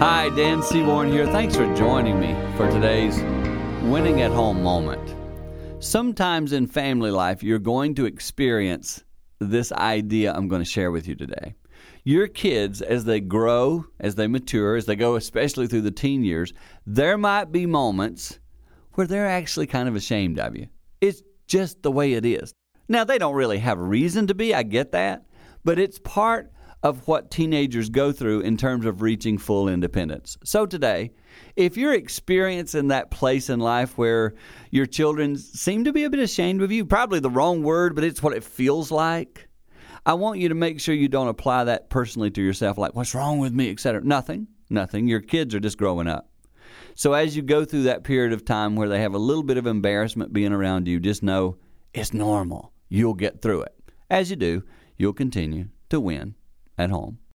Hi, Dan Seaborn here. Thanks for joining me for today's winning at home moment. Sometimes in family life, you're going to experience this idea I'm going to share with you today. Your kids, as they grow, as they mature, as they go, especially through the teen years, there might be moments where they're actually kind of ashamed of you. It's just the way it is. Now, they don't really have a reason to be, I get that, but it's part of what teenagers go through in terms of reaching full independence. So today, if you're experiencing that place in life where your children seem to be a bit ashamed of you, probably the wrong word, but it's what it feels like. I want you to make sure you don't apply that personally to yourself, like, what's wrong with me, etc. Nothing, nothing. Your kids are just growing up. So as you go through that period of time where they have a little bit of embarrassment being around you, just know it's normal. You'll get through it. As you do, you'll continue to win at home.